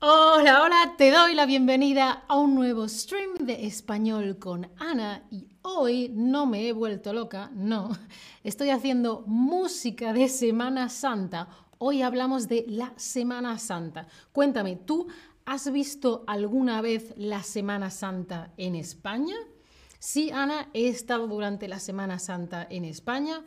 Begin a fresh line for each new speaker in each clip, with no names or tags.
Hola, hola, te doy la bienvenida a un nuevo stream de español con Ana y hoy no me he vuelto loca, no, estoy haciendo música de Semana Santa. Hoy hablamos de la Semana Santa. Cuéntame, ¿tú has visto alguna vez la Semana Santa en España? Sí, Ana, he estado durante la Semana Santa en España.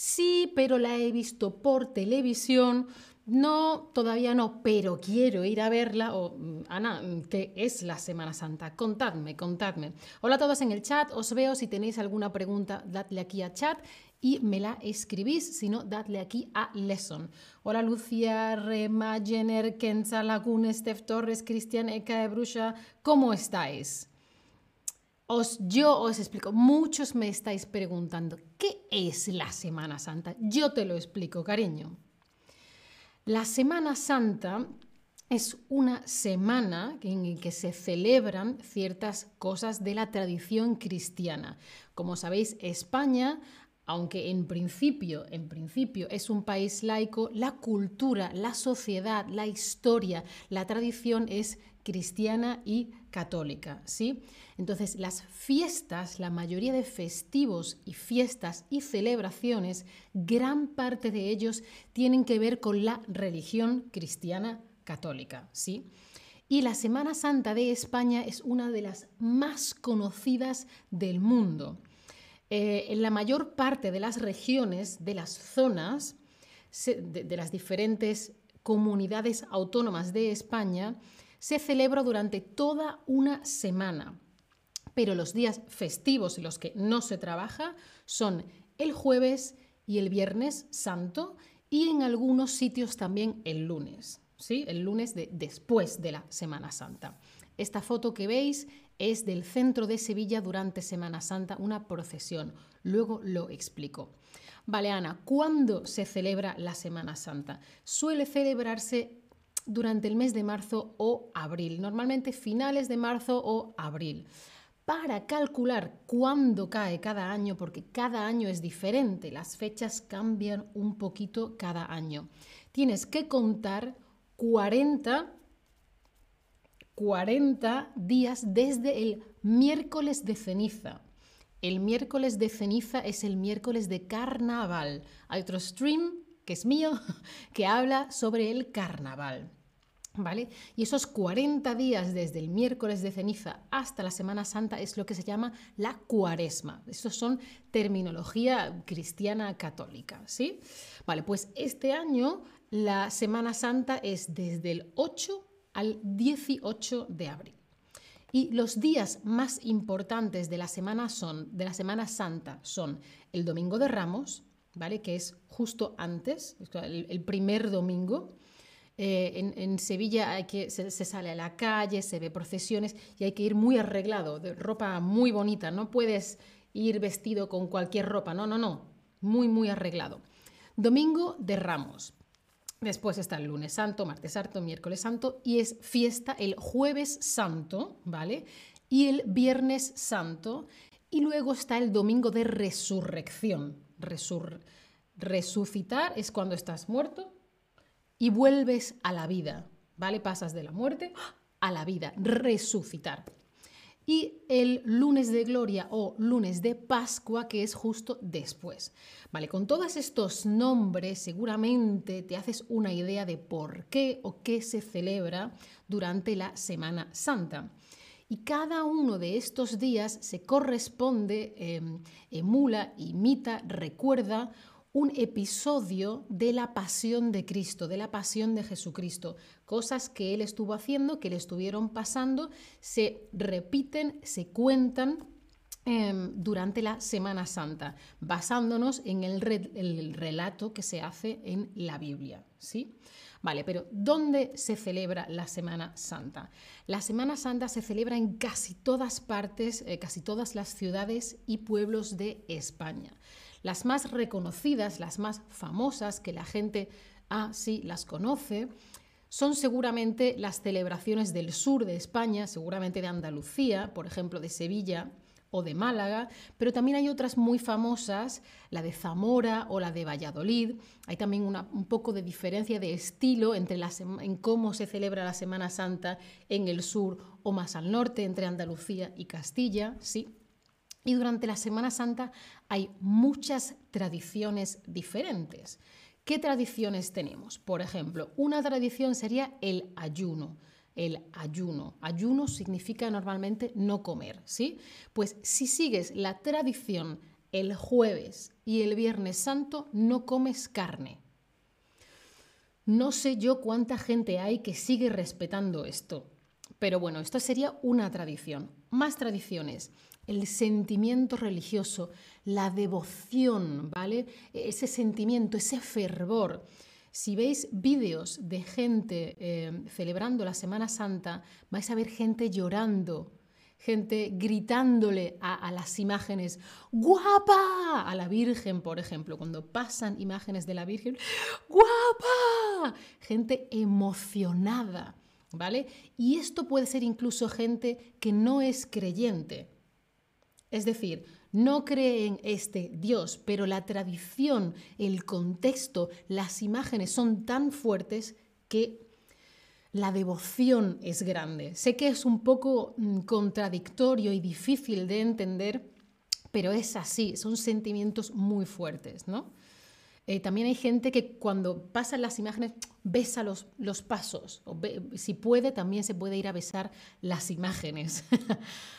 Sí, pero la he visto por televisión. No, todavía no, pero quiero ir a verla. Mm, Ana, mm, ¿qué es la Semana Santa? Contadme, contadme. Hola a todos en el chat, os veo. Si tenéis alguna pregunta, dadle aquí a chat y me la escribís. Si no, dadle aquí a Lesson. Hola Lucia, Rema, Jenner, Kenza, Laguna, Steph Torres, Cristian, Eka de Bruja. ¿Cómo estáis? Os, yo os explico, muchos me estáis preguntando, ¿qué es la Semana Santa? Yo te lo explico, cariño. La Semana Santa es una semana en la que se celebran ciertas cosas de la tradición cristiana. Como sabéis, España aunque en principio, en principio es un país laico, la cultura, la sociedad, la historia, la tradición es cristiana y católica, ¿sí? Entonces, las fiestas, la mayoría de festivos y fiestas y celebraciones, gran parte de ellos tienen que ver con la religión cristiana católica, ¿sí? Y la Semana Santa de España es una de las más conocidas del mundo. Eh, en la mayor parte de las regiones, de las zonas, de, las diferentes comunidades autónomas de España, se celebra durante toda una semana. Pero los días festivos en los que no se trabaja son el jueves y el viernes santo y en algunos sitios también el lunes, ¿sí? El lunes de, después de la Semana Santa. Esta foto que veis es del centro de Sevilla durante Semana Santa, una procesión. Luego lo explico. Vale, Ana, ¿cuándo se celebra la Semana Santa? Suele celebrarse durante el mes de marzo o abril, normalmente finales de marzo o abril. Para calcular cuándo cae cada año, porque cada año es diferente, las fechas cambian un poquito cada año. Tienes que contar 40 40 días desde el miércoles de ceniza. El miércoles de ceniza es el miércoles de carnaval. Hay otro stream que es mío que habla sobre el carnaval. ¿Vale? Y esos 40 días desde el miércoles de ceniza hasta la Semana Santa es lo que se llama la cuaresma. Estos son terminología cristiana católica, ¿sí? Vale, pues este año la Semana Santa es desde el 8 al 18 de abril. Y los días más importantes de la semana son de la Semana Santa son el Domingo de Ramos, ¿vale? Que es justo antes, el, primer domingo. Eh, en, Sevilla hay que, se, sale a la calle, se ve procesiones y hay que ir muy arreglado, de ropa muy bonita. No puedes ir vestido con cualquier ropa, no, no, no. Muy, muy arreglado. Domingo de Ramos. Después está el lunes santo, martes santo, miércoles santo y es fiesta el jueves santo, ¿vale? Y el viernes santo. Y luego está el domingo de resurrección. resucitar es cuando estás muerto y vuelves a la vida, ¿vale? Pasas de la muerte a la vida, resucitar y el lunes de gloria o lunes de Pascua, que es justo después. Vale, con todos estos nombres seguramente te haces una idea de por qué o qué se celebra durante la Semana Santa. Y cada uno de estos días se corresponde, em, emula, imita, recuerda un episodio de la pasión de Cristo, de la pasión de Jesucristo. Cosas que Él estuvo haciendo, que le estuvieron pasando, se repiten, se cuentan em, durante la Semana Santa, basándonos en el, el, relato que se hace en la Biblia. ¿sí? Vale, pero ¿dónde se celebra la Semana Santa? La Semana Santa se celebra en casi todas partes, eh, casi todas las ciudades y pueblos de España. Las más reconocidas, las más famosas, que la gente, ah, sí, las conoce, son seguramente las celebraciones del sur de España, seguramente de Andalucía, por ejemplo, de Sevilla, o de Málaga, pero también hay otras muy famosas, la de Zamora o la de Valladolid. Hay también un poco de diferencia de estilo entre en cómo se celebra la Semana Santa en el sur o más al norte, entre Andalucía y Castilla, sí. Y durante la Semana Santa hay muchas tradiciones diferentes. ¿Qué tradiciones tenemos? Por ejemplo, una tradición sería el ayuno el ayuno. Ayuno significa normalmente no comer, ¿sí? Pues si sigues la tradición el jueves y el viernes santo, no comes carne. No sé yo cuánta gente hay que sigue respetando esto, pero bueno, esto sería una tradición. Más tradiciones, el sentimiento religioso, la devoción, ¿vale? Ese sentimiento, ese fervor. Si veis vídeos de gente eh, celebrando la Semana Santa, vais a ver gente llorando, gente gritándole a, las imágenes, ¡guapa! A la Virgen, por ejemplo, cuando pasan imágenes de la Virgen, ¡guapa! Gente emocionada, ¿vale? Y esto puede ser incluso gente que no es creyente. Es decir, no cree en este Dios, pero la tradición, el contexto, las imágenes son tan fuertes que la devoción es grande. Sé que es un poco mm, contradictorio y difícil de entender, pero es así, son sentimientos muy fuertes, ¿no? Eh, también hay gente que cuando pasan las imágenes besa los, los pasos. si puede, también se puede ir a besar las imágenes.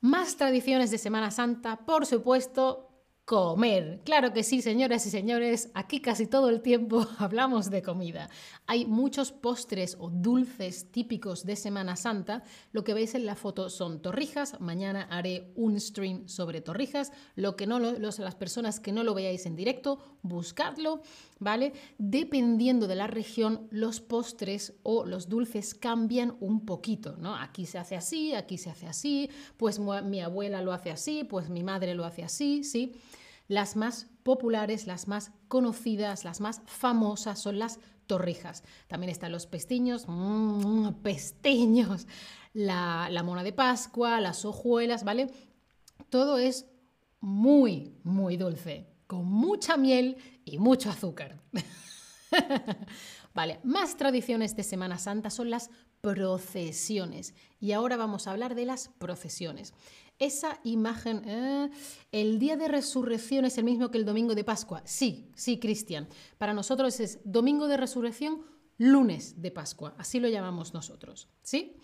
Más tradiciones de Semana Santa, por supuesto, comer. Claro que sí, señoras y señores, aquí casi todo el tiempo hablamos de comida. Hay muchos postres o dulces típicos de Semana Santa. Lo que veis en la foto son torrijas. Mañana haré un stream sobre torrijas. Lo que no los, las personas que no lo veáis en directo, buscadlo, ¿vale? Dependiendo de la región, los postres o los dulces cambian un poquito, ¿no? Aquí se hace así, aquí se hace así, pues mi abuela lo hace así, pues mi madre lo hace así, ¿sí? Las más populares, las más conocidas, las más famosas son las torrijas. También están los pestiños, mmm, pestiños, la, la mona de Pascua, las hojuelas, ¿vale? Todo es muy, muy dulce, con mucha miel y mucho azúcar. vale, más tradiciones de Semana Santa son las procesiones. Y ahora vamos a hablar de las procesiones esa imagen, eh, el día de resurrección es el mismo que el domingo de Pascua. Sí, sí, Cristian. Para nosotros es domingo de resurrección, lunes de Pascua. Así lo llamamos nosotros. ¿Sí?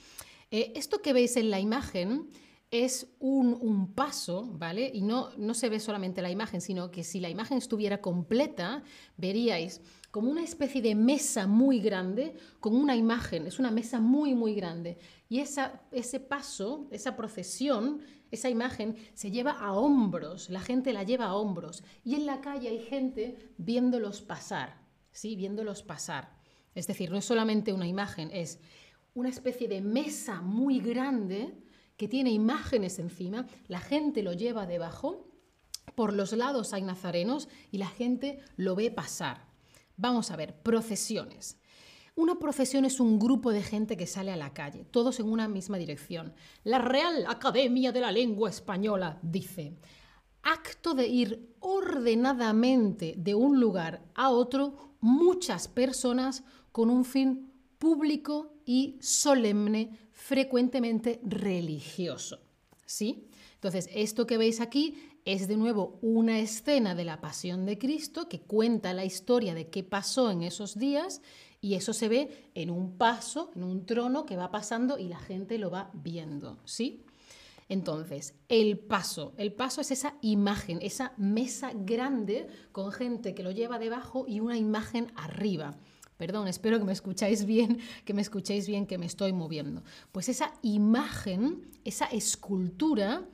Eh, esto que veis en la imagen es un, paso, ¿vale? Y no, no se ve solamente la imagen, sino que si la imagen estuviera completa, veríais como una especie de mesa muy grande con una imagen. Es una mesa muy, muy grande. Y esa, ese paso, esa procesión, esa imagen se lleva a hombros, la gente la lleva a hombros. Y en la calle hay gente viéndolos pasar, ¿sí? Viéndolos pasar. Es decir, no es solamente una imagen, es una especie de mesa muy grande que tiene imágenes encima, la gente lo lleva debajo, por los lados hay nazarenos y la gente lo ve pasar. Vamos a ver, procesiones. Una procesión es un grupo de gente que sale a la calle, todos en una misma dirección. La Real Academia de la Lengua Española dice, acto de ir ordenadamente de un lugar a otro muchas personas con un fin público y solemne, frecuentemente religioso. ¿Sí? Entonces, esto que veis aquí es de nuevo una escena de la pasión de Cristo que cuenta la historia de qué pasó en esos días y eso se ve en un paso, en un trono que va pasando y la gente lo va viendo, ¿sí? Entonces, el paso, el paso es esa imagen, esa mesa grande con gente que lo lleva debajo y una imagen arriba. Perdón, espero que me escucháis bien, que me escuchéis bien, que me estoy moviendo. Pues esa imagen, esa escultura,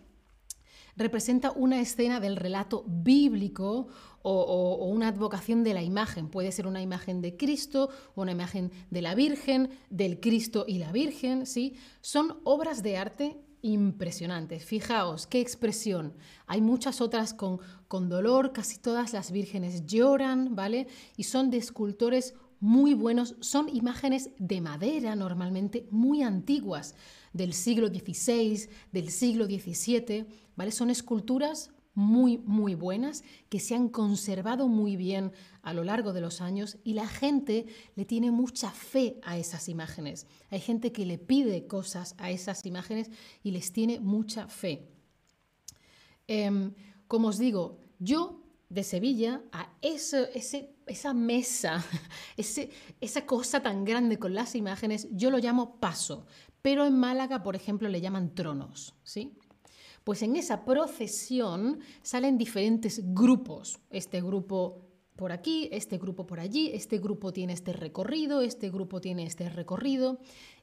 representa una escena del relato bíblico o, una advocación de la imagen. Puede ser una imagen de Cristo, una imagen de la Virgen, del Cristo y la Virgen, ¿sí? Son obras de arte impresionantes. Fijaos, qué expresión. Hay muchas otras con, con dolor, casi todas las vírgenes lloran, ¿vale? Y son de escultores muy buenos. Son imágenes de madera normalmente muy antiguas. del siglo XVI, del siglo XVII, ¿vale? Son esculturas muy, muy buenas que se han conservado muy bien a lo largo de los años y la gente le tiene mucha fe a esas imágenes. Hay gente que le pide cosas a esas imágenes y les tiene mucha fe. Em, como os digo, yo de Sevilla a esa mesa, esa cosa tan grande con las imágenes, yo lo llamo paso, pero en Málaga, por ejemplo, le llaman tronos, ¿sí? Pues en esa procesión salen diferentes grupos. Este grupo por aquí, este grupo por allí, este grupo tiene este recorrido, este grupo tiene este recorrido.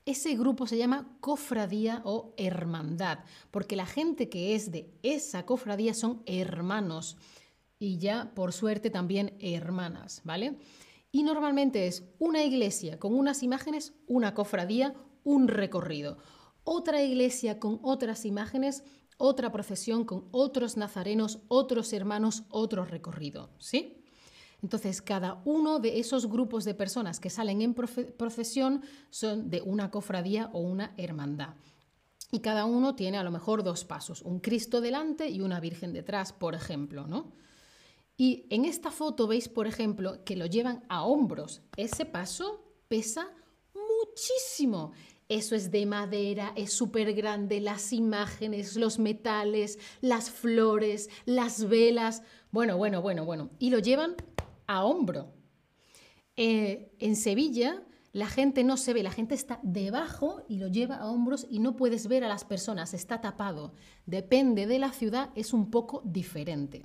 Ese grupo se llama cofradía o hermandad, porque la gente que es de esa cofradía son hermanos y ya por suerte también hermanas, ¿vale? Y normalmente es una iglesia con unas imágenes, una cofradía, un recorrido. Otra iglesia con otras imágenes, otra procesión con otros nazarenos, otros hermanos, otro recorrido, ¿sí? Entonces, cada uno de esos grupos de personas que salen en procesión son de una cofradía o una hermandad. Y cada uno tiene a lo mejor dos pasos, un Cristo delante y una Virgen detrás, por ejemplo, ¿no? Y en esta foto veis, por ejemplo, que lo llevan a hombros. Ese paso pesa muchísimo. Eso es de madera, es súper grande, las imágenes, los metales, las flores, las velas. Bueno, bueno, bueno, bueno. Y lo llevan a hombro. Eh, en Sevilla la gente no se ve, la gente está debajo y lo lleva a hombros y no puedes ver a las personas, está tapado. Depende de la ciudad, es un poco diferente.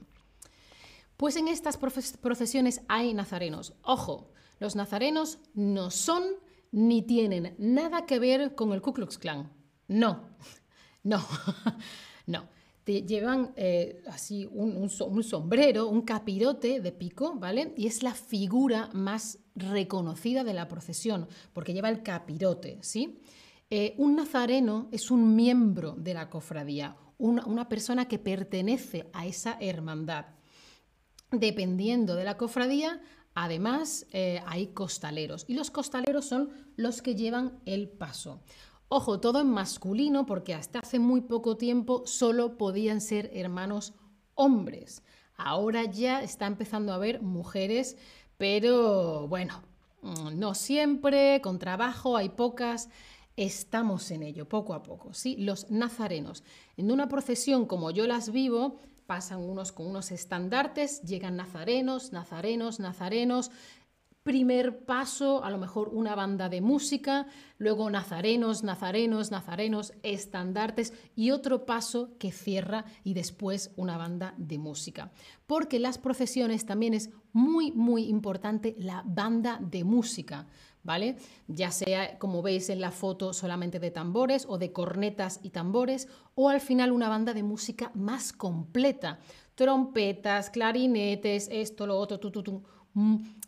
Pues en estas procesiones hay nazarenos. Ojo, los nazarenos no son ni tienen nada que ver con el Ku Klux Klan. No, no, no. Te llevan eh, así un, sombrero, un capirote de pico, ¿vale? Y es la figura más reconocida de la procesión, porque lleva el capirote, ¿sí? Eh, un nazareno es un miembro de la cofradía, una persona que pertenece a esa hermandad. Dependiendo de la cofradía, además eh, hay costaleros y los costaleros son los que llevan el paso. Ojo, todo en masculino porque hasta hace muy poco tiempo solo podían ser hermanos hombres. Ahora ya está empezando a haber mujeres, pero bueno, mm, no siempre, con trabajo hay pocas. Estamos en ello, poco a poco, ¿sí? Los nazarenos. En una procesión como yo las vivo, pasan unos con unos estandartes, llegan nazarenos, nazarenos, nazarenos, primer paso, a lo mejor una banda de música, luego nazarenos, nazarenos, nazarenos, estandartes y otro paso que cierra y después una banda de música. Porque las procesiones también es muy, muy importante la banda de música. ¿vale? Ya sea, como veis en la foto, solamente de tambores o de cornetas y tambores, o al final una banda de música más completa. Trompetas, clarinetes, esto, lo otro, tu, mm,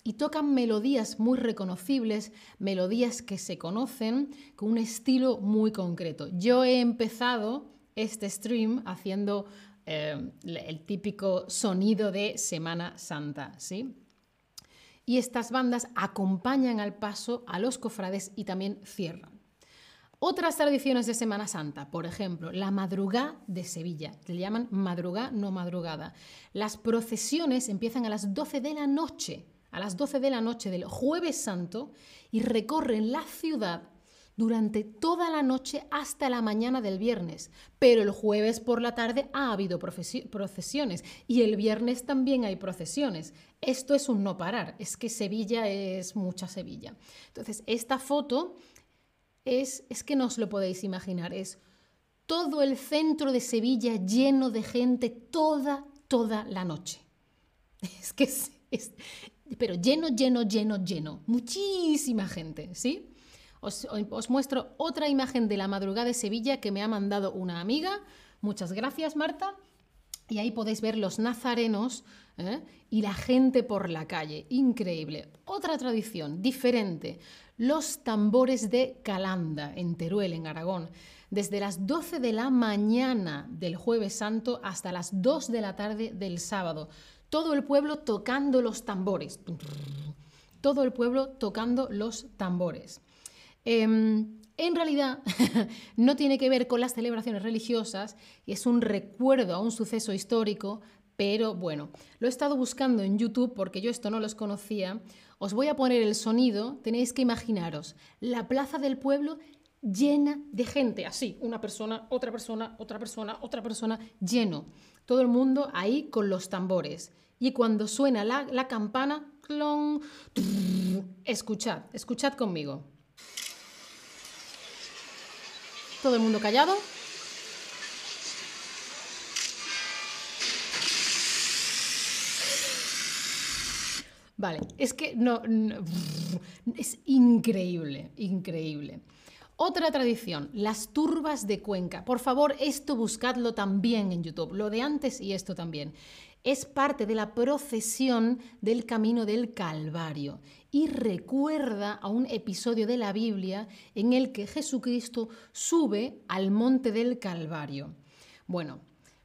y tocan melodías muy reconocibles, melodías que se conocen con un estilo muy concreto. Yo he empezado este stream haciendo eh, el típico sonido de Semana Santa, ¿sí? y estas bandas acompañan al paso a los cofrades y también cierran. Otras tradiciones de Semana Santa, por ejemplo, la madrugada de Sevilla, le llaman madrugada, no madrugada. Las procesiones empiezan a las 12 de la noche, a las 12 de la noche del jueves santo y recorren la ciudad durante toda la noche hasta la mañana del viernes. Pero el jueves por la tarde ha habido procesiones y el viernes también hay procesiones. Esto es un no parar, es que Sevilla es mucha Sevilla. Entonces, esta foto es, es que no os lo podéis imaginar, es todo el centro de Sevilla lleno de gente toda, toda la noche. Es que es pero lleno, lleno, lleno, lleno. Muchísima gente, ¿sí? Os, muestro otra imagen de la madrugada de Sevilla que me ha mandado una amiga. Muchas gracias, Marta. Y ahí podéis ver los nazarenos ¿eh? y la gente por la calle. Increíble. Otra tradición diferente. Los tambores de Calanda, en Teruel, en Aragón. Desde las 12 de la mañana del jueves santo hasta las 2 de la tarde del sábado. Todo el pueblo tocando los tambores. Todo el pueblo tocando los tambores. Em, En realidad no tiene que ver con las celebraciones religiosas y es un recuerdo a un suceso histórico, pero bueno, lo he estado buscando en YouTube porque yo esto no los conocía. Os voy a poner el sonido, tenéis que imaginaros la plaza del pueblo llena de gente, así, una persona, otra persona, otra persona, otra persona, lleno. Todo el mundo ahí con los tambores. Y cuando suena la, campana, clon, escuchad, escuchad conmigo. Todo el mundo callado. Vale, es que no, es increíble, increíble. Otra tradición, las turbas de Cuenca. Por favor, esto buscadlo también en YouTube, lo de antes y esto también. Es parte de la procesión del camino del Calvario y recuerda a un episodio de la Biblia en el que Jesucristo sube al monte del Calvario. Bueno,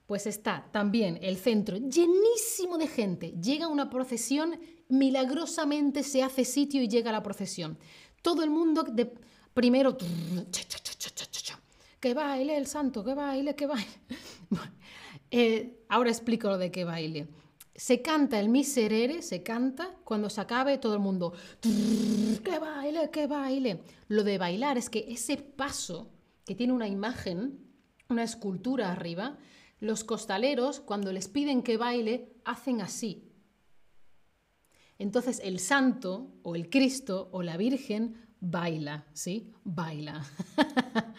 pues está también el centro llenísimo de gente. Llega una procesión, milagrosamente se hace sitio y llega la procesión. Todo el mundo de Primero, que baile el santo, que baile, que baile. Eh, ahora explico lo de que baile. Se canta el miserere, se canta, cuando se acabe todo el mundo, que baile, que baile. Lo de bailar es que ese paso que tiene una imagen, una escultura arriba, los costaleros, cuando les piden que baile, hacen así. Entonces el santo o el Cristo o la Virgen baila, ¿sí? Baila.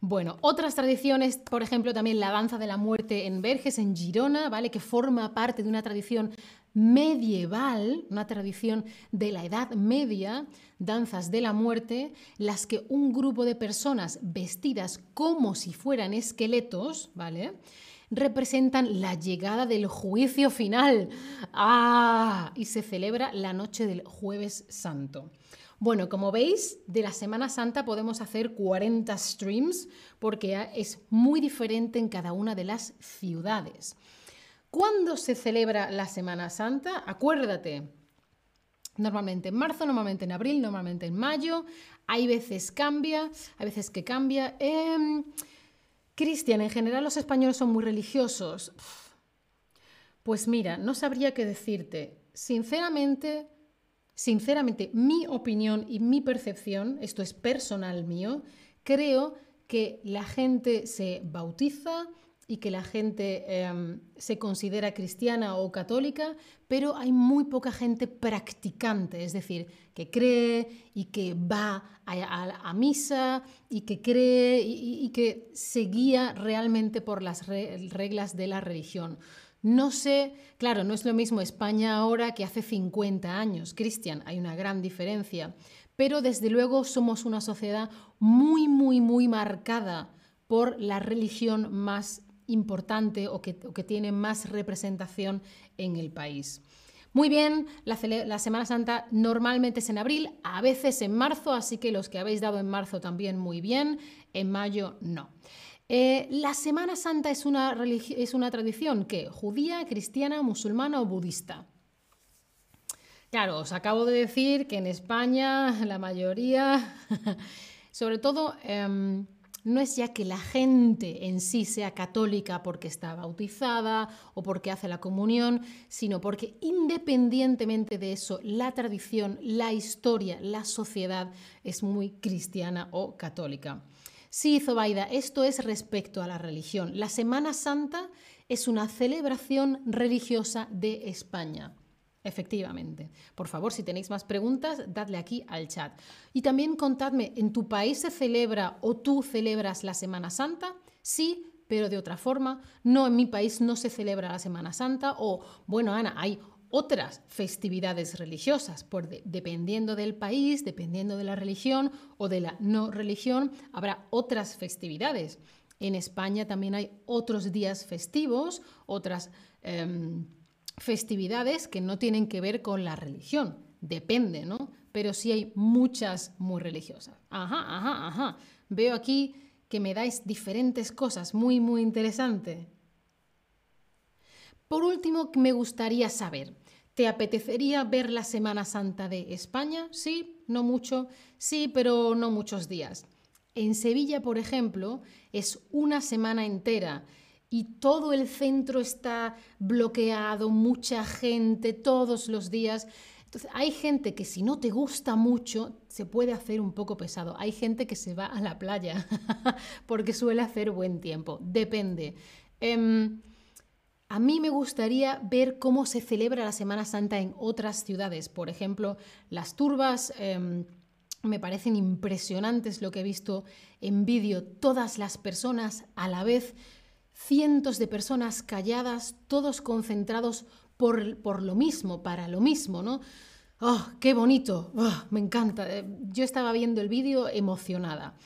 bueno, otras tradiciones, por ejemplo, también la danza de la muerte en Verges, en Girona, ¿vale? Que forma parte de una tradición medieval, una tradición de la Edad Media, danzas de la muerte, las que un grupo de personas vestidas como si fueran esqueletos, ¿vale? representan la llegada del juicio final. ¡Ah! Y se celebra la noche del jueves santo. Bueno, como veis, de la Semana Santa podemos hacer 40 streams porque es muy diferente en cada una de las ciudades. ¿Cuándo se celebra la Semana Santa? Acuérdate, normalmente en marzo, normalmente en abril, normalmente en mayo. Hay veces cambia, hay veces que cambia. Em, Cristian, en general los españoles son muy religiosos. Pues mira, no sabría qué decirte. Sinceramente, Sinceramente, mi opinión y mi percepción, esto es personal mío, creo que la gente se bautiza y que la gente em, se considera cristiana o católica, pero hay muy poca gente practicante, es decir, que cree y que va a, misa y que cree y, que se guía realmente por las reglas de la religión. No sé, claro, no es lo mismo España ahora que hace 50 años, Cristian, hay una gran diferencia, pero desde luego somos una sociedad muy, muy, muy marcada por la religión más importante o que, tiene más representación en el país. Muy bien, la, la, Semana Santa normalmente es en abril, a veces en marzo, así que los que habéis dado en marzo también muy bien, en mayo no. Eh, la Semana Santa es una, es una tradición que judía, cristiana, musulmana o budista. Claro, os acabo de decir que en España la mayoría, sobre todo, em, no es ya que la gente en sí sea católica porque está bautizada o porque hace la comunión, sino porque independientemente de eso, la tradición, la historia, la sociedad es muy cristiana o católica. Sí, Zobaida, esto es respecto a la religión. La Semana Santa es una celebración religiosa de España. Efectivamente. Por favor, si tenéis más preguntas, dadle aquí al chat. Y también contadme, ¿en tu país se celebra o tú celebras la Semana Santa? Sí, pero de otra forma. No, en mi país no se celebra la Semana Santa. O, bueno, Ana, hay otras festividades religiosas, dependiendo del país, dependiendo de la religión o de la no religión, habrá otras festividades. En España también hay otros días festivos, otras em, festividades que no tienen que ver con la religión. Depende, ¿no? Pero sí hay muchas muy religiosas. Ajá, ajá, ajá. Veo aquí que me dais diferentes cosas muy, muy interesante. Por último, me gustaría saber, ¿Te apetecería ver la Semana Santa de España? Sí, no mucho, sí, pero no muchos días. En Sevilla, por ejemplo, es una semana entera y todo el centro está bloqueado, mucha gente todos los días. Entonces, hay gente que si no te gusta mucho, se puede hacer un poco pesado. Hay gente que se va a la playa porque suele hacer buen tiempo. Depende. Em, a mí me gustaría ver cómo se celebra la Semana Santa en otras ciudades. Por ejemplo, las turbas. Em, me parecen impresionantes lo que he visto en vídeo. Todas las personas a la vez, cientos de personas calladas, todos concentrados por, lo mismo, para lo mismo, ¿no? ¡Oh, qué bonito! Oh, me encanta. Eh, yo estaba viendo el vídeo emocionada.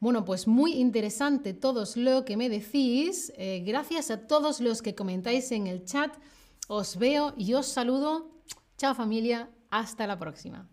Bueno, pues muy interesante todos lo que me decís. Eh, gracias a todos los que comentáis en el chat. Os veo y os saludo. Chao familia, hasta la próxima.